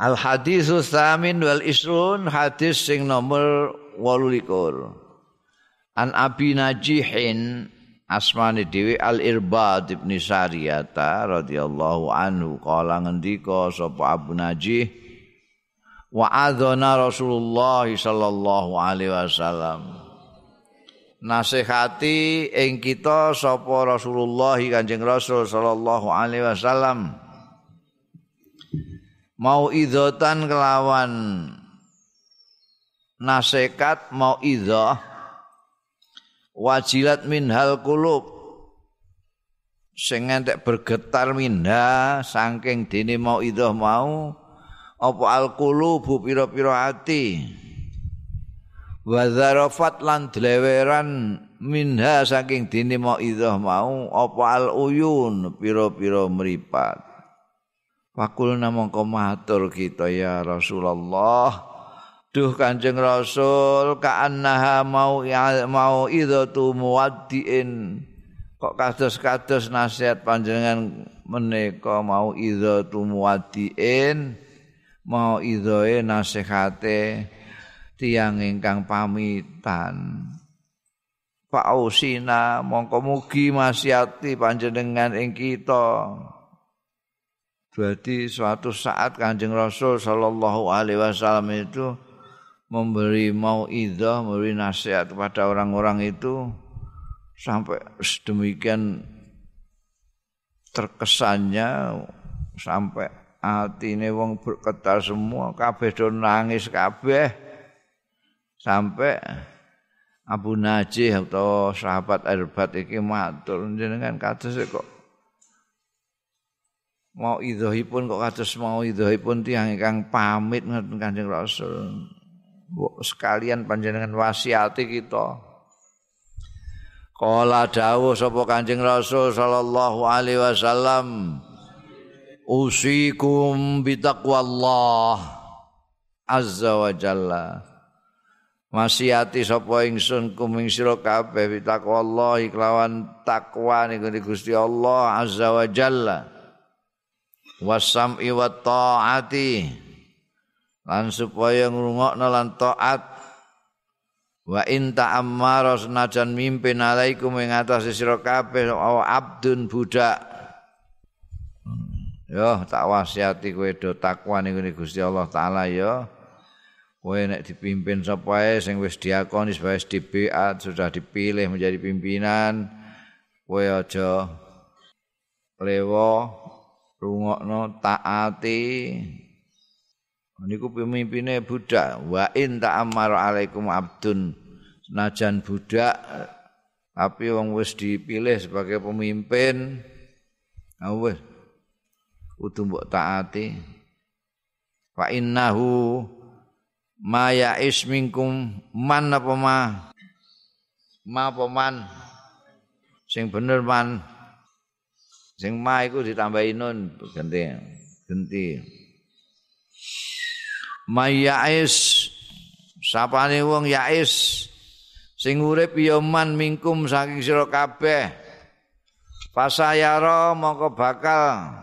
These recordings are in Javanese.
Al hadis tsamin wal isrun hadis sing nomor 28. An Abi Najihin asmane dhewe Al Irbad ibn Sariyata radhiyallahu anhu kala ngendika sapa Abu Najih? Wa adzana Rasulullah sallallahu alaihi wasallam. Nasihati ing kita sapa Rasulullah Kanjeng Rasul sallallahu alaihi wasallam mau idzatan kelawan nasihat mau idzah wajilat min hal kulub sing entek bergetar minha saking dene mau idzah mau apa al kulubu pira-pira ati? Wa zarafat lan dleweran minha saking dene mau idzah mau apa al uyun pira-pira mripat Fakul namung matur kita ya Rasulullah. Duh Kanjeng Rasul ka'annaha mau mau idzatu muwaddiin. Kok kados-kados nasihat panjenengan menika mau idzatu muwaddiin. Mau idzoe nasihate tiang ingkang pamitan. Pak Ausina mongko mugi masiati panjenengan ing kita. Berarti suatu saat Kanjeng Rasul sallallahu alaihi wasallam itu memberi mau idah, memberi nasihat kepada orang-orang itu sampai sedemikian terkesannya sampai hati ini wong bergetar semua kabeh do nangis kabeh. Sampai Abu Najih atau sahabat Arbat iki matur jenengan kados kok mau idhahipun kok kados mau idhahipun tiyang ingkang pamit ngoten Kanjeng Rasul. sekalian panjenengan wasiati kita. Kala dawuh sapa Kanjeng Rasul sallallahu alaihi wasallam usikum bitaqwallah azza wa jalla. Wasiati sapa ingsun kuming sira kabeh bitaqwallah kelawan takwa niku Gusti Allah azza wa jalla. Wasam'i wa ta'ati. Lan supaya ngrungokno lan taat. Wa in ta'ammara senajan mimpin alaikum ing atas sira kabeh abdun budak. Yo tak wasiati kowe do takwa ning Gusti Allah taala yo. Kowe nek dipimpin sapa ae sing wis diakoni wis dibeat sudah dipilih menjadi pimpinan kowe aja lewo rungokno taati niku pemimpine budak. Wa in ta'ammaru alaikum abdun. Najan budak tapi wong wis dipilih sebagai pemimpin wis. Kudu mbok taati fa innahu ma ya'is minkum man apa ma? Ma apa man? Sing bener man Sing ma iku ditambahi nun ganti. Ganti. Mayais sapane wong yais sing urip ya man mingkum saking sira kabeh. Pasayara mongko bakal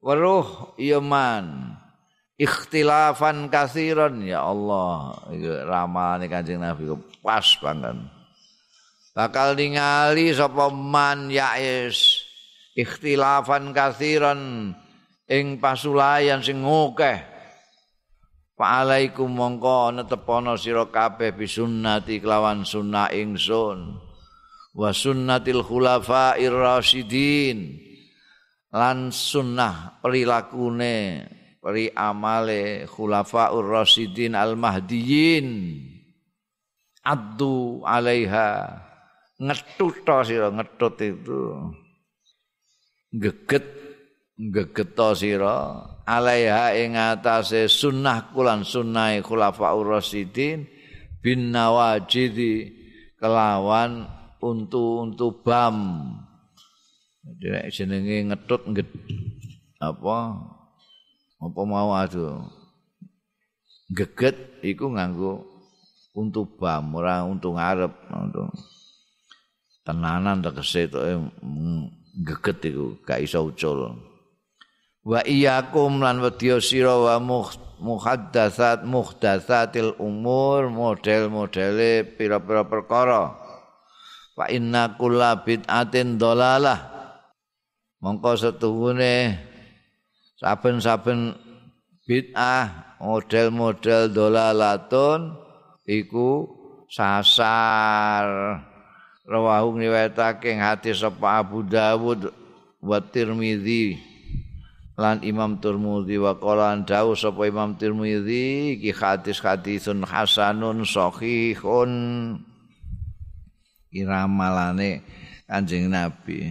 weruh ya man. Ikhtilafan kasiron ya Allah. Iku ramane Kanjeng Nabi pas banget. Bakal ningali sapa man yais. Ikhtilafan kathiran ing pasulayan sing akeh Fa'alaikum mongko netepono sira kabeh bisunnati kelawan sunnah ingsun. Wa sunnatil khulafa'ir rasyidin. Lan sunnah perilakune peri amale khulafa'ur rasyidin al mahdiyin addu alaiha. Ngetut sira ngetut itu geget gegeto sira. Alaiha ing atase sunnah kulan sunnah khulafaur rasyidin bin nawajidi kelawan untu-untu bam. Jadi jenenge ngetut nget apa? Apa mau adu geget iku nganggo untu bam ora untu ngarep untu tenanan tegese to geget iku gak iso ucul. Wa iyyakum lan wedya sira wa muhaddatsat muhdatsatil umur model-modele pira-pira perkara. Fa inna kulla bid'atin dolalah mongko setuhune saben-saben bid'ah model-model dolalatun iku sasar rawahu riwayatake hadis sapa Abu Dawud wa Tirmizi lan Imam Tirmidzi. Wa qala dawu sapa Imam Tirmidzi iki hadis hadisun hasanun sahihun. Iramalane Kanjeng Nabi.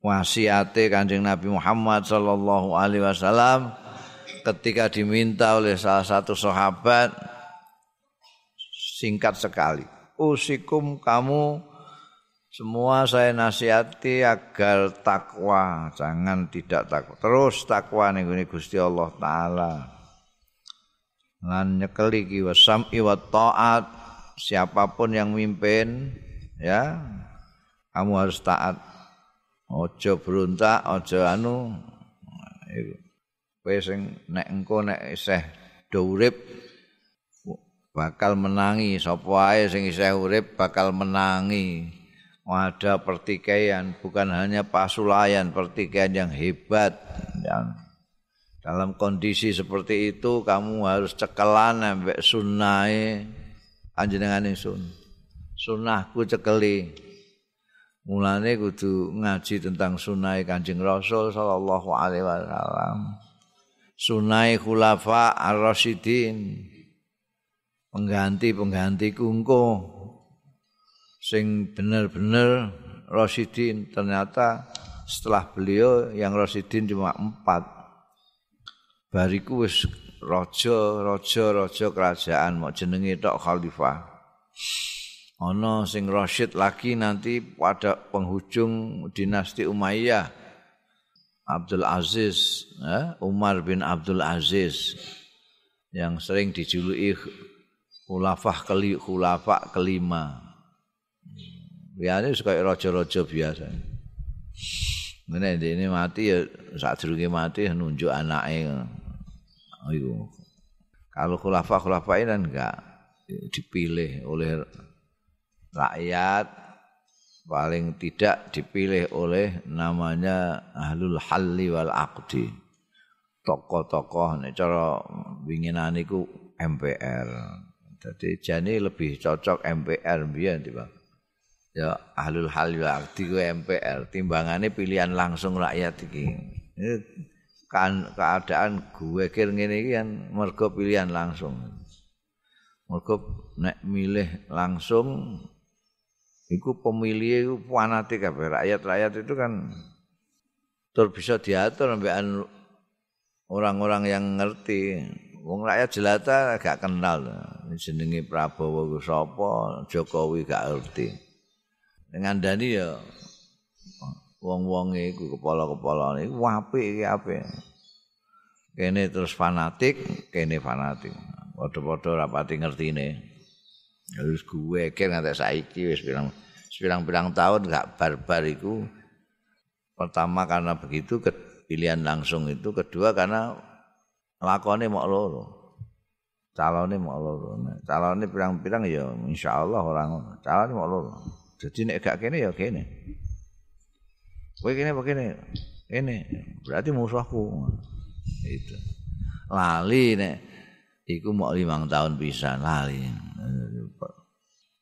Wasiate Kanjeng Nabi Muhammad sallallahu alaihi wasallam ketika diminta oleh salah satu sahabat singkat sekali usikum kamu Semua saya nasihati agar takwa, jangan tidak takwa. Terus takwa nih Gusti Allah Taala. Lan nyekeli ki wasam iwa taat siapapun yang mimpin ya kamu harus taat. Ojo berontak, ojo anu. Kowe sing nek engko nek isih do urip bakal menangi. Sapa wae sing isih urip bakal menangi. ada pertikaian. Bukan hanya pasulayan pertikaian yang hebat. Dan dalam kondisi seperti itu kamu harus cekelan sampai sunnah anjenengan sun. Sunnahku cekeli. Mulane kudu ngaji tentang sunnah kanjeng rasul sallallahu alaihi wasallam. Sunnah khulafa ar-rasyidin pengganti pengganti kungko. Sing bener-bener Rasidin ternyata setelah beliau yang Rasidin cuma empat. Bariku wis raja raja raja kerajaan mau jenenge tok khalifah. Ana sing Rasid lagi nanti pada penghujung dinasti Umayyah. Abdul Aziz eh, Umar bin Abdul Aziz yang sering dijuluki khulafah keli khulafah kelima Biasanya suka rojo-rojo biasa. Ini ini mati ya saat dulu mati nunjuk. Oh, itu. Kalau khulafa khulafa ini enggak dipilih oleh rakyat paling tidak dipilih oleh namanya ahlul halli wal aqdi tokoh-tokoh nek cara winginan iku MPR jadi jani lebih cocok MPR biar tiba ya ahlul hal wa akti MPR timbangane pilihan langsung rakyat iki. Kan keadaan gue ngene iki kan mergo pilihan langsung. Mergo nek milih langsung iku pemilih iku fanatik kabeh. Rakyat-rakyat itu kan tur bisa diatur sampean orang-orang yang ngerti wong rakyat jelata gak kenal. Jenenge Prabowo sapa Jokowi gak ngerti. Dengan dani ya wong-wong iku kepala-kepala iku apik iki apik. Kene terus fanatik kene fanatik. Padha-padha rapati ngertine terus gue kira ngantek saiki wis pirang pirang-pirang tahun gak barbar iku. Pertama karena begitu pilihan langsung itu kedua karena lakone mau loro calonnya mau loro calonnya pirang-pirang ya insya Allah orang calonnya mau loro Jadi nek gak kene ya kene. Kowe kene apa kene? Kene. Berarti musuhku. Itu. Lali nek iku mau limang tahun bisa lali.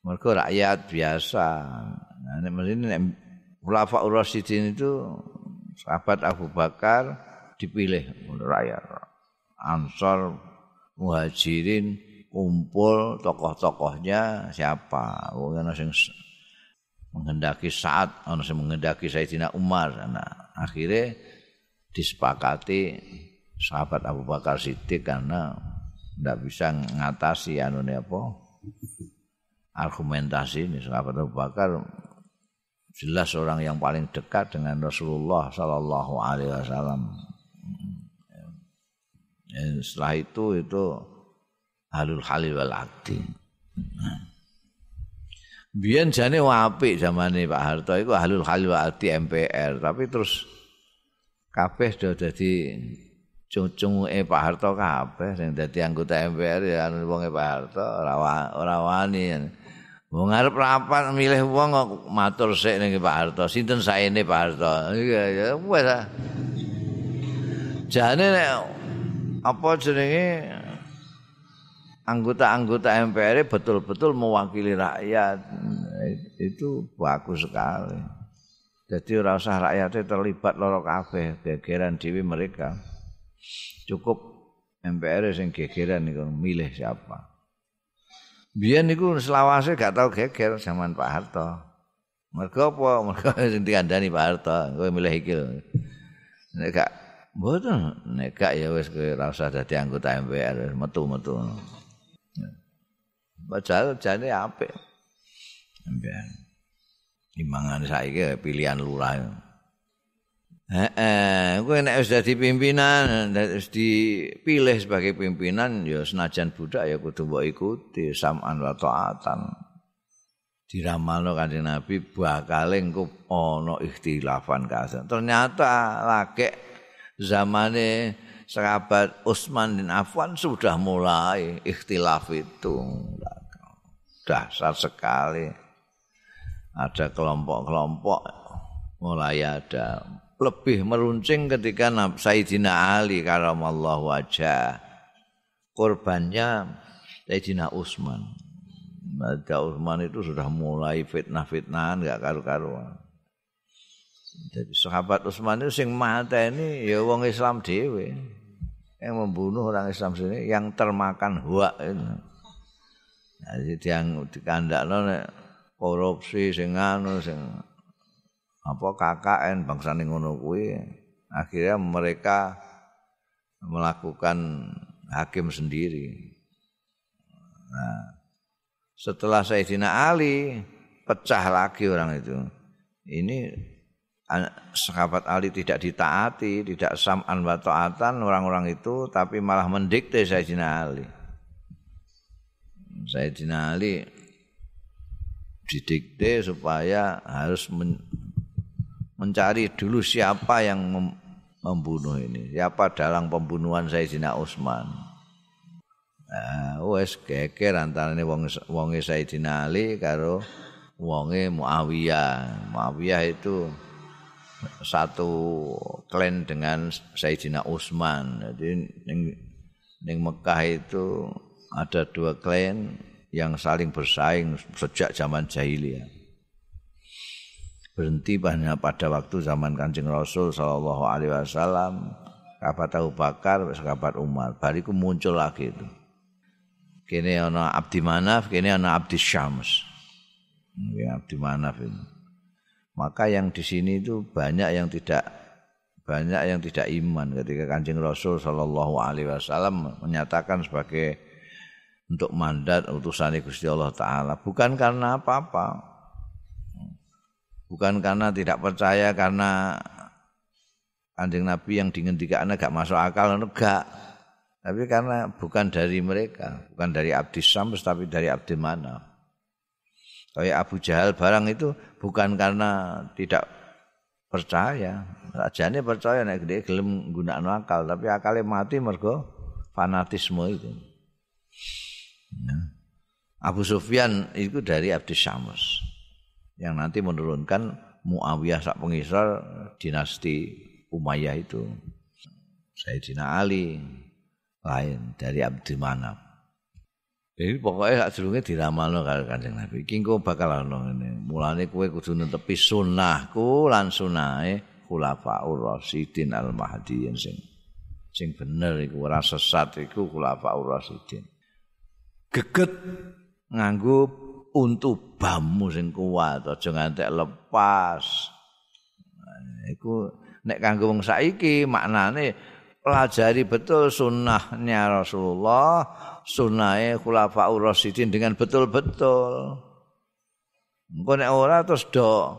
Mereka rakyat biasa. Nah, nek mesti nek Ulafa Urasidin itu sahabat Abu Bakar dipilih oleh rakyat. Ansor Muhajirin kumpul tokoh-tokohnya siapa? Wong ana sing menghendaki saat ana sing menghendaki Sayyidina Umar nah akhirnya disepakati sahabat Abu Bakar Siddiq karena tidak bisa mengatasi anu apa argumentasi ini sahabat Abu Bakar jelas orang yang paling dekat dengan Rasulullah Sallallahu Alaihi Wasallam. Setelah itu itu halul halil wal akdi. Biyen jane apik zamane Pak Harto iku ahlul hal wa MPR, tapi terus kabeh do dadi cucu-e Pak Harto kabeh sing dadi anggota MPR ya anu wong Pak Harto ora ora wani. Wong arep rapat milih wong kok matur sik ning Pak Harto. Sinten saene Pak Harto? Iya ya wis. Jane nek apa jenenge anggota-anggota MPR betul-betul mewakili rakyat. Itu bagus sekali. Jadi ora usah rakyatnya terlibat loro kabeh gegeran dhewe mereka. Cukup MPR sing gegeran niku milih siapa. Biyen niku selawase gak tau geger zaman Pak Harto. Mergo apa? Mergo sing dikandani Pak Harto, kowe milih iki. Nek gak mboten, nek gak ya wis kowe ora usah dadi anggota MPR, metu-metu. Padahal jane apik. MPR. Timbangan saiki pilihan lurah. Heeh, kowe nek wis dadi pimpinan, wis dipilih sebagai pimpinan ya senajan budak ya kudu mbok ikuti sam'an wa ta'atan. Diramalno Kanjeng Nabi bakal engko ana ikhtilafan kasan. Ternyata lagi zamane sahabat Utsman bin Affan sudah mulai ikhtilaf itu. Dasar sekali. Ada kelompok-kelompok mulai ada lebih meruncing ketika Sayyidina Ali karamallahu wajah korbannya Sayyidina Utsman. Maka Utsman itu sudah mulai fitnah-fitnahan enggak karu-karuan. Jadi sahabat Utsman itu sing mata ini ya wong Islam dhewe. Yang membunuh orang Islam sini yang termakan huak itu. Jadi yang dikandakno korupsi sing anu sing apa KKN bangsa ngono kuwi akhirnya mereka melakukan hakim sendiri. Nah, setelah Sayyidina Ali pecah lagi orang itu. Ini sahabat Ali tidak ditaati, tidak sam'an wa ta'atan orang-orang itu tapi malah mendikte Sayyidina Ali. Sayyidina Ali didikte supaya harus mencari dulu siapa yang membunuh ini, siapa dalam pembunuhan Sayyidina Utsman. Nah, wes geger antarane wong wonge Sayyidina Ali karo wonge Muawiyah. Muawiyah itu satu klan dengan Sayyidina Utsman. Jadi ning ning Mekah itu ada dua klan yang saling bersaing sejak zaman jahiliyah. berhenti banyak pada waktu zaman kancing Rasul Shallallahu Alaihi Wasallam kabat Abu Bakar kabat Umar bariku muncul lagi itu kini ana Abdi Manaf kini ana Abdi Syams ini Abdi Manaf itu maka yang di sini itu banyak yang tidak banyak yang tidak iman ketika kancing Rasul Shallallahu Alaihi Wasallam menyatakan sebagai untuk mandat utusan Gusti Allah Taala bukan karena apa-apa bukan karena tidak percaya karena Kanjeng Nabi yang dingendikane gak masuk akal enggak. Tapi karena bukan dari mereka, bukan dari Abdi Syams tapi dari Abdi Mana. Kayak Abu Jahal barang itu bukan karena tidak percaya. Rajane percaya nek gede gelem nggunakno akal, tapi akalnya mati mergo fanatisme itu. Ya. Abu Sufyan itu dari Abdi Syams. yang nanti menurunkan Muawiyah sak pengisar dinasti Umayyah itu. Sayyidina Ali lain dari Abdi Manaf. Jadi pokoknya sak sedurunge diramalno karo Kanjeng Nabi. Iki engko bakal ana ngene. Mulane kowe kudu netepi sunnahku lan sunnahe Khulafaur Rasyidin Al-Mahdiyyin sing sing bener iku ora sesat iku Khulafaur Rasyidin. Geget nganggo untu bamu sing kuat aja ngantek lepas iku nek kanggo wong saiki maknane pelajari betul sunnahnya Rasulullah sunnahe khulafaur rasyidin dengan betul-betul engko nek ora terus do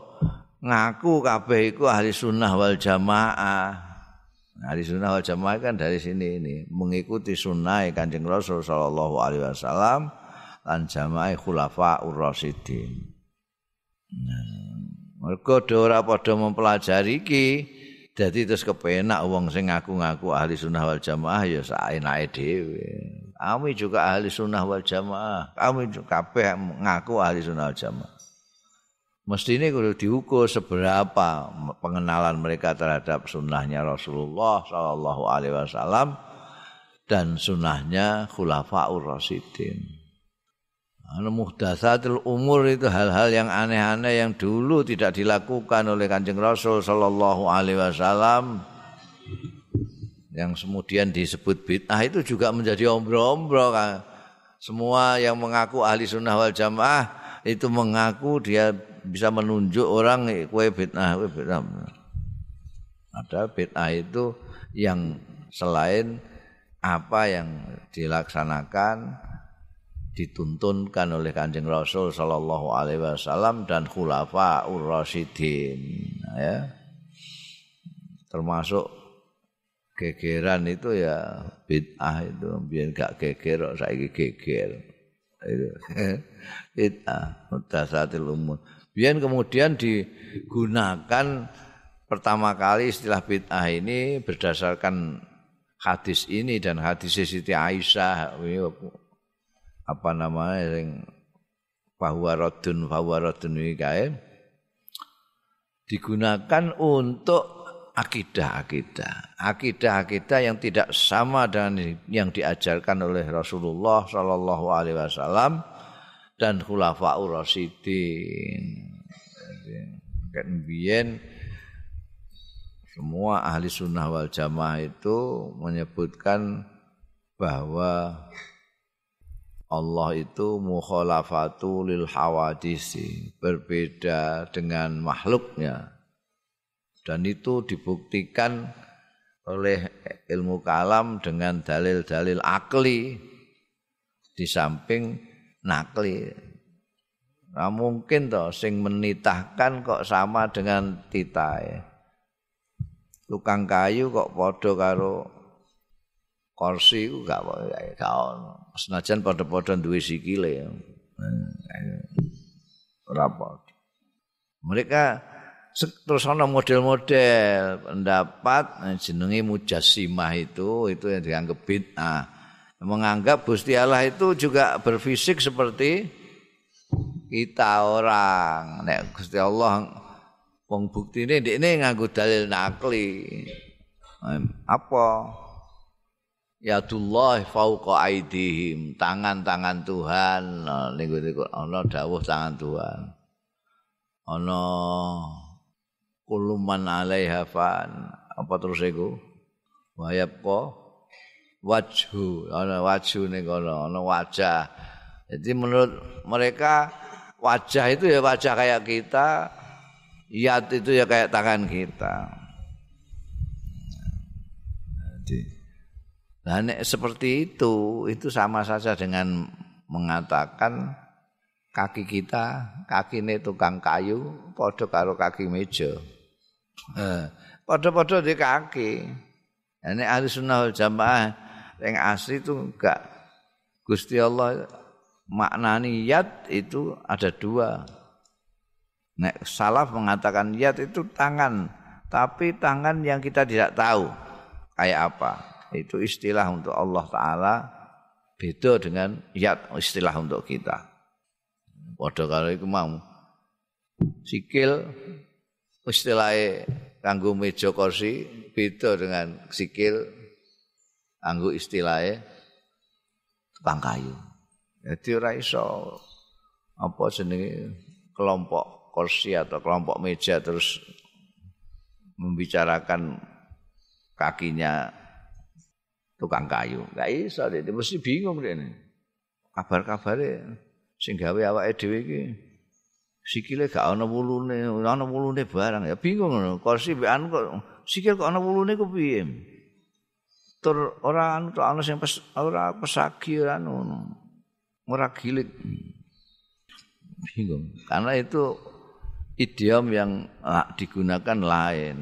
ngaku kabeh iku ahli sunnah wal jamaah ahli sunnah wal jamaah kan dari sini ini mengikuti sunnah kanjeng Rasul sallallahu alaihi wasallam lan jamaah khulafa ur-rasyidin. Mergo ora padha mempelajari iki Dadi terus kepenak wong sing ngaku-ngaku ahli sunnah wal jamaah ya saenake dhewe. Kami juga ahli sunnah wal jamaah. Kami juga kabeh ngaku ahli sunnah wal jamaah. Mesti ini kudu diukur seberapa pengenalan mereka terhadap sunnahnya Rasulullah Shallallahu Alaihi Wasallam dan sunnahnya Khulafaur Rasidin. Anu muhdatsatul umur itu hal-hal yang aneh-aneh yang dulu tidak dilakukan oleh Kanjeng Rasul sallallahu alaihi wasallam yang kemudian disebut bid'ah itu juga menjadi ombro-ombro kan. Semua yang mengaku ahli sunnah wal jamaah itu mengaku dia bisa menunjuk orang kue bid'ah, kue bid'ah. Ada bid'ah itu yang selain apa yang dilaksanakan dituntunkan oleh Kanjeng Rasul sallallahu alaihi wasallam dan khulafa ur-rasyidin ya. Termasuk gegeran itu ya bid'ah itu biar gak geger saiki geger. Itu bid'ah mutasatil umur. Biar kemudian digunakan pertama kali istilah bid'ah ini berdasarkan hadis ini dan hadis Siti Aisyah apa namanya yang bahwa rodun bahwa rodun ini digunakan untuk akidah-akidah, akidah-akidah yang tidak sama dengan yang diajarkan oleh Rasulullah Shallallahu Alaihi Wasallam dan Khulafaur Rasidin. Kemudian semua ahli sunnah wal jamaah itu menyebutkan bahwa Allah itu mukhalafatu lil hawadisi, berbeda dengan makhluknya. Dan itu dibuktikan oleh ilmu kalam dengan dalil-dalil akli di samping nakli. Nah, mungkin toh sing menitahkan kok sama dengan titahe. Tukang kayu kok padha karo kursi ku gak gak ono. Senajan padha-padha duwe sikile. Ora Mereka terus ana model-model pendapat eh, jenenge mujassimah itu itu yang dianggap bid'ah. Menganggap Gusti Allah itu juga berfisik seperti kita orang. Nek Gusti Allah wong buktine ndekne nganggo dalil nakli. Apa? Yadullah fauqa aidihim, tangan-tangan Tuhan niku niku ana dawuh tangan Tuhan. Ana kuluman alaiha fan. Apa terus iku? Wayab ko wajhu, ana wajhu ning kono, ana wajah. Jadi menurut mereka wajah itu ya wajah kayak kita, yat itu ya kayak tangan kita. Jadi Nah, seperti itu, itu sama saja dengan mengatakan kaki kita, kaki ini tukang kayu, podo karo kaki meja. Podo-podo di kaki. Ini ahli sunnah jamaah yang asli itu enggak. Gusti Allah maknani yat itu ada dua. Nek salaf mengatakan yat itu tangan, tapi tangan yang kita tidak tahu kayak apa. Itu istilah untuk Allah Ta'ala beda dengan yat istilah untuk kita. Waduh kalau itu mau sikil istilahnya kanggo meja kursi beda dengan sikil kanggo istilahnya tukang kayu. Jadi ora apa jenenge kelompok kursi atau kelompok meja terus membicarakan kakinya tukang kayu. Enggak iso dia mesti bingung dia. Kabar-kabare sing gawe awake dhewe iki sikile gak ana wulune, ana wulune barang ya bingung ngono. Kursi mbek anu kok sikil kok ana wulune ku piye? Tur ora anu tok ana sing pes, ora pesagi ora anu. Ora gilit. Bingung. Karena itu idiom yang digunakan lain.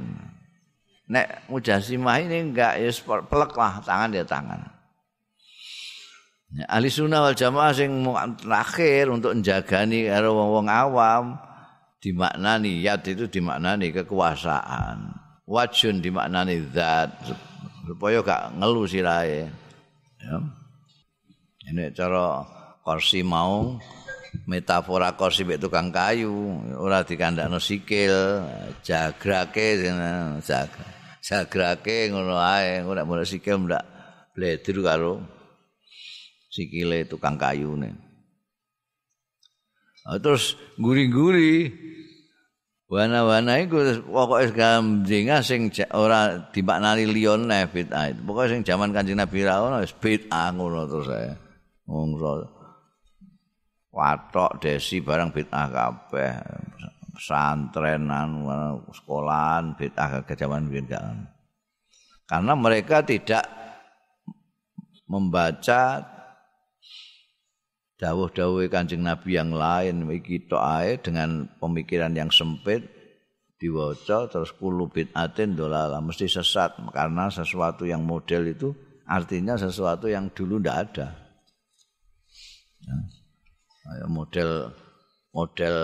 Nek mujasimah ini enggak ya pelek lah tangan dia tangan. Ya, ahli sunnah wal jamaah sing terakhir untuk menjagani karo wong-wong awam dimaknani yat itu dimaknani kekuasaan. Wajun dimaknani zat supaya gak ngelu sirahe. Ya. Ini cara kursi mau metafora kursi mek tukang kayu ora dikandakno sikil jagrake jagrake jagrake ngono ae ora mulai sikil ndak bledur karo sikile tukang kayu nih. terus guri-guri wana-wana iku pokoke gambinga sing ora dimaknani liyon ne bid'ah itu pokoke sing jaman Kanjeng Nabi ra ono wis bid'ah ngono terus saya ngongso watok desi barang bid'ah kabeh pesantrenan sekolahan bid'ah ke zaman biyen karena mereka tidak membaca dawuh-dawuh Kanjeng Nabi yang lain iki tok dengan pemikiran yang sempit diwaca terus kulu bid'atin dolala mesti sesat karena sesuatu yang model itu artinya sesuatu yang dulu ndak ada. Ya. model model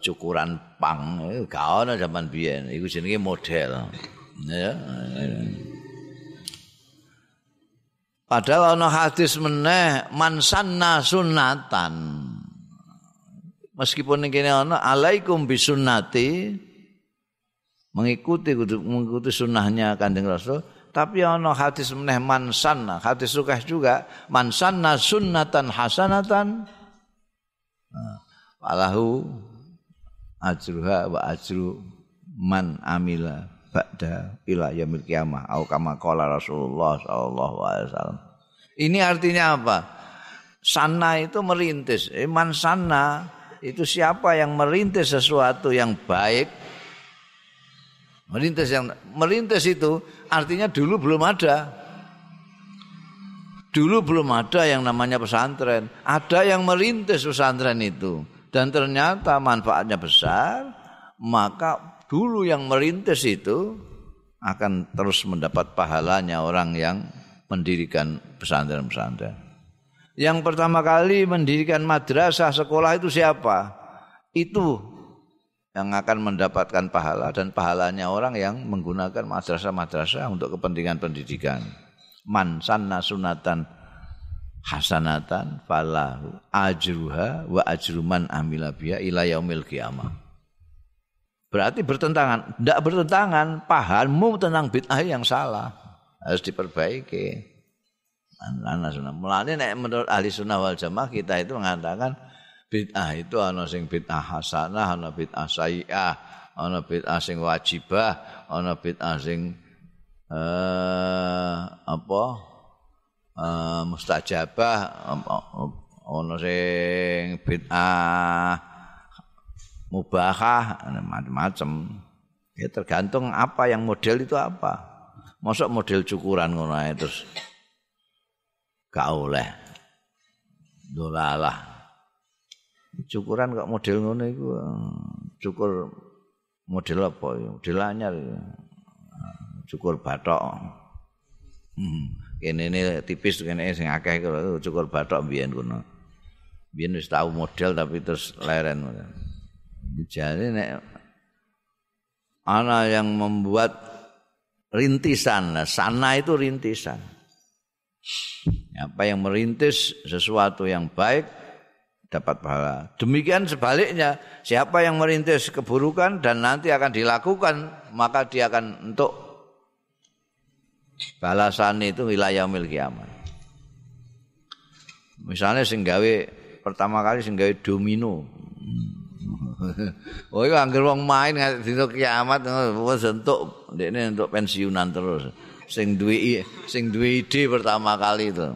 cukuran pang. Gak ana zaman biyen. Iku jenenge model. Ya. Padahal ana hadis meneh man sanna sunnatan. Meskipun ning kene ana alaikum bisunnati. Mengikuti mengikuti sunnahnya Kanjeng Rasul, tapi ana hadis meneh man sanna, hadis sukah juga man sanna sunnatan hasanatan. Walahu ajruha wa ajru man amila ba'da ila yaumil qiyamah au kama qala Rasulullah sallallahu alaihi wasallam. Ini artinya apa? Sana itu merintis. Iman sana itu siapa yang merintis sesuatu yang baik. Merintis yang merintis itu artinya dulu belum ada. Dulu belum ada yang namanya pesantren. Ada yang merintis pesantren itu dan ternyata manfaatnya besar, maka dulu yang merintis itu akan terus mendapat pahalanya orang yang mendirikan pesantren-pesantren. Yang pertama kali mendirikan madrasah sekolah itu siapa? Itu yang akan mendapatkan pahala dan pahalanya orang yang menggunakan madrasah-madrasah untuk kepentingan pendidikan. Man sanna sunatan hasanatan falahu ajruha wa ajruman amila biha ila yaumil qiyamah. Berarti bertentangan. Tidak bertentangan. Pahammu tentang bid'ah yang salah. Harus diperbaiki. Anak sunnah. Mulanya menurut ahli sunnah wal jamaah kita itu mengatakan bid'ah itu ana sing bid'ah hasanah, ana bid'ah sayi'ah, ana bid'ah sing wajibah, ana bid'ah sing eh, apa? Eh, mustajabah, ana sing bid'ah mubahah macam-macam. Ya tergantung apa yang model itu apa. Masuk model cukuran ngono ae terus gak oleh. Dolalah. Cukuran kok model ngono iku cukur model apa? Model anyar. Cukur batok. Hmm. Kene ini tipis kene sing akeh cukur batok biyen kono. Biyen wis tau model tapi terus leren. Jadi nek ana yang membuat rintisan, nah, sana itu rintisan. Apa yang merintis sesuatu yang baik dapat pahala. Demikian sebaliknya, siapa yang merintis keburukan dan nanti akan dilakukan, maka dia akan untuk balasan itu wilayah milik kiamat. Misalnya sing pertama kali sing domino. oh iya anggere wong main dina kiamat entuk ndekne entuk pensiunan terus sing duwe sing duwe ide pertama kali itu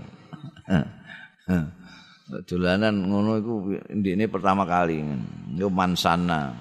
dolanan ngono iku ndekne pertama kali yo mansana